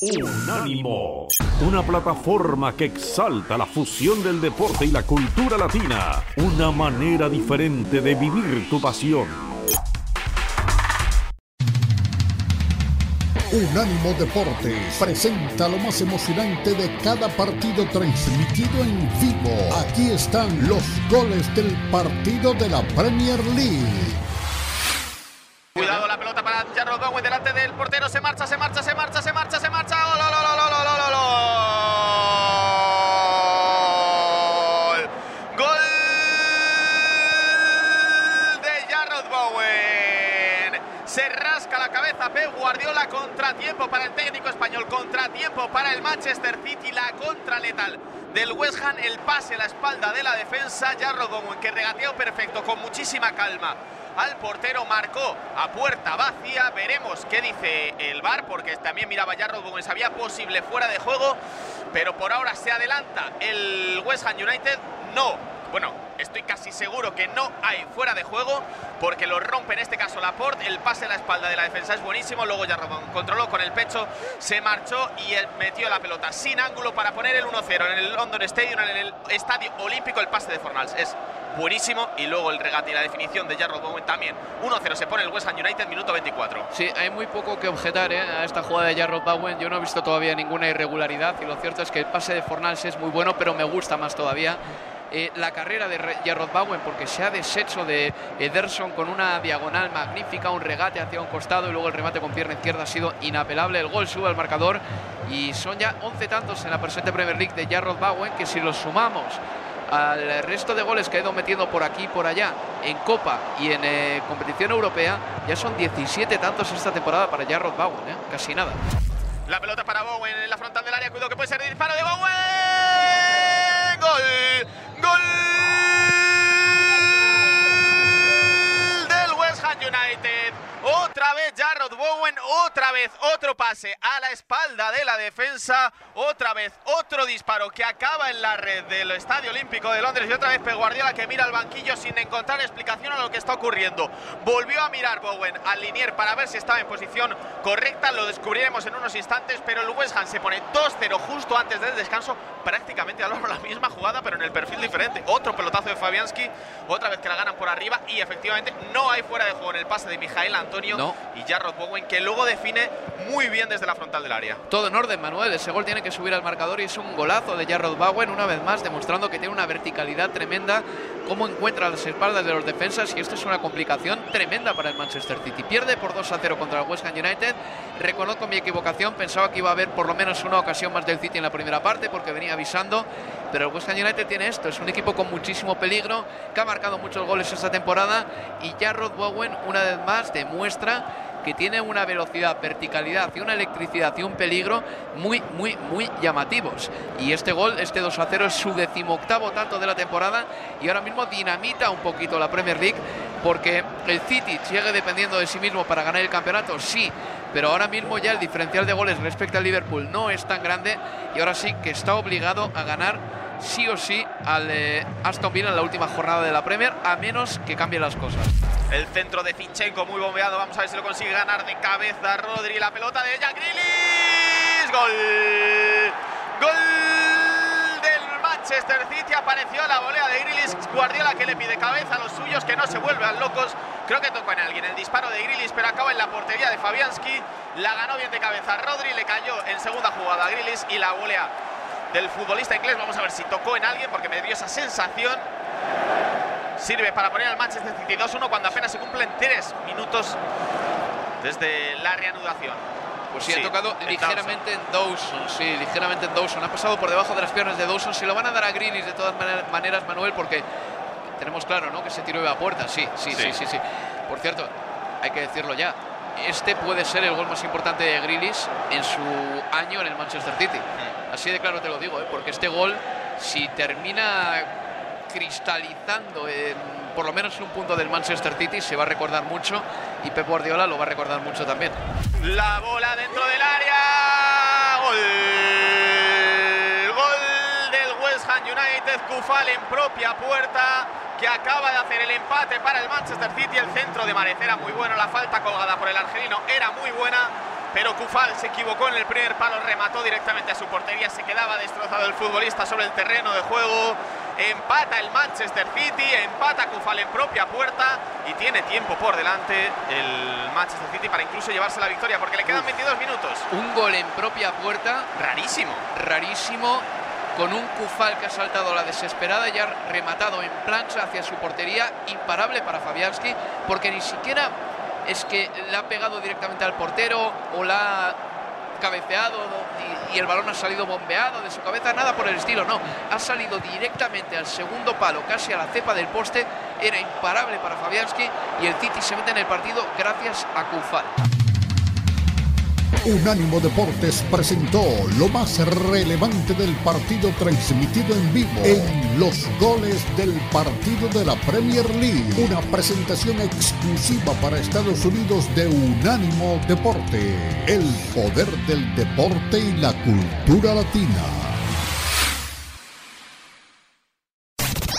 Unánimo, una plataforma que exalta la fusión del deporte y la cultura latina, una manera diferente de vivir tu pasión. Unánimo Deportes presenta lo más emocionante de cada partido transmitido en vivo. Aquí están los goles del partido de la Premier League. Cuidado la pelota para Jarrod Bowen delante del portero. Se marcha, se marcha, se marcha, se marcha, se marcha. Se rasca la cabeza Pep Guardiola. Contratiempo para el técnico español. Contratiempo para el Manchester City. La contra letal del West Ham. El pase a la espalda de la defensa. Jarrod Bowen que regateó perfecto con muchísima calma al portero, marcó a puerta vacía. Veremos qué dice el VAR, porque también miraba ya Bowen, sabía posible fuera de juego, pero por ahora se adelanta el West Ham United. No, bueno, estoy casi seguro que no hay fuera de juego porque lo rompe en este caso Laporte, el pase a la espalda de la defensa es buenísimo, luego ya controló con el pecho, se marchó y metió la pelota sin ángulo para poner el 1-0 en el London Stadium, en el Estadio Olímpico, el pase de Fornals es buenísimo. Y luego el regate y la definición de Jarrod Bowen también. 1-0 se pone el West Ham United minuto 24 sí, hay muy poco que objetar ¿eh? a esta jugada de Jarrod Bowen. Yo no he visto todavía ninguna irregularidad y lo cierto es que el pase de Fornals es muy bueno pero me gusta más todavía eh, la carrera de Jarrod Bowen porque se ha deshecho de Ederson con una diagonal magnífica, un regate hacia un costado y luego el remate con pierna izquierda ha sido inapelable. El gol sube al marcador y son ya 11 tantos en la presente Premier League de Jarrod Bowen que si los sumamos al resto de goles que ha ido metiendo por aquí y por allá en Copa y en eh, competición europea, ya son 17 tantos esta temporada para Jarrod Bowen, ¿eh? casi nada. La pelota para Bowen en la frontal del área, cuidado que puede ser el disparo de Bowen. Gol, United. Otra vez Jarrod Bowen, otra vez otro pase a la espalda de la defensa, otra vez otro disparo que acaba en la red del Estadio Olímpico de Londres y otra vez Pep Guardiola que mira al banquillo sin encontrar explicación a lo que está ocurriendo. Volvió a mirar Bowen al linier para ver si estaba en posición correcta, lo descubriremos en unos instantes, pero el West Ham se pone 2-0 justo antes del descanso, prácticamente a la misma jugada, pero en el perfil diferente. Otro pelotazo de Fabianski, otra vez que la ganan por arriba y efectivamente no hay fuera de juego en el pase de Mijael Antonio y Jarrod Bowen, que luego define muy bien desde la frontal del área. Todo en orden, Manuel. Ese gol tiene que subir al marcador y es un golazo de Jarrod Bowen, una vez más, demostrando que tiene una verticalidad tremenda, cómo encuentra las espaldas de los defensas y esto es una complicación tremenda para el Manchester City. Pierde por 2 a 0 contra el West Ham United. Reconozco mi equivocación, pensaba que iba a haber por lo menos una ocasión más del City en la primera parte porque venía avisando, pero el West Ham United tiene esto, es un equipo con muchísimo peligro, que ha marcado muchos goles esta temporada y Jarrod Bowen una vez más demuestra que tiene una velocidad, verticalidad y una electricidad y un peligro muy, muy, muy llamativos. Y este gol, este 2 a 0, es su decimoctavo tanto de la temporada y ahora mismo dinamita un poquito la Premier League porque el City sigue dependiendo de sí mismo para ganar el campeonato, sí, pero ahora mismo ya el diferencial de goles respecto al Liverpool no es tan grande y ahora sí que está obligado a ganar sí o sí al eh, Aston Villa en la última jornada de la Premier, a menos que cambien las cosas. El centro de Finchenko muy bombeado, vamos a ver si lo consigue ganar de cabeza Rodri, la pelota de Jack Grealish, gol, gol del Manchester City, apareció la volea de Grealish, Guardiola que le pide cabeza a los suyos, que no se vuelvan locos, creo que tocó en alguien el disparo de Grealish, pero acaba en la portería de Fabianski, la ganó bien de cabeza Rodri, le cayó en segunda jugada a Grealish y la volea del futbolista inglés. Vamos a ver si tocó en alguien porque me dio esa sensación. Sirve para poner al Manchester City 2-1 cuando apenas se cumplen 3 minutos desde la reanudación. Pues sí, ha tocado ligeramente en Dawson, sí, ligeramente en Dawson. Ha pasado por debajo de las piernas de Dawson. Se lo van a dar a Grealish de todas maneras, Manuel, porque tenemos claro, ¿no? Que se tiró a puerta. Sí, sí, sí, sí, sí. Por cierto, hay que decirlo ya. Este puede ser el gol más importante de Grealish en su año en el Manchester City. Así de claro te lo digo, ¿eh? porque este gol, si termina cristalizando por lo menos en un punto del Manchester City, se va a recordar mucho y Pep Guardiola lo va a recordar mucho también. La bola dentro del área. Gol. Gol del West Ham United. Kufal en propia puerta que acaba de hacer el empate para el Manchester City. El centro de Marecera muy bueno. La falta colgada por el argelino era muy buena pero Cufal se equivocó en el primer palo, remató directamente a su portería, se quedaba destrozado el futbolista sobre el terreno de juego. Empata el Manchester City, empata Cufal en propia puerta y tiene tiempo por delante el Manchester City para incluso llevarse la victoria porque le quedan 22 minutos. Un gol en propia puerta. Rarísimo. Rarísimo con un Kufal que ha saltado la desesperada y ha rematado en plancha hacia su portería, imparable para Fabianski, porque ni siquiera es que le ha pegado directamente al portero o la ha cabeceado y, el balón ha salido bombeado de su cabeza, nada por el estilo, no, ha salido directamente al segundo palo, casi a la cepa del poste, era imparable para Fabianski y el City se mete en el partido gracias a Kufal. Unánimo Deportes presentó lo más relevante del partido transmitido en vivo en los goles del partido de la Premier League. Una presentación exclusiva para Estados Unidos de Unánimo Deporte. El poder del deporte y la cultura latina.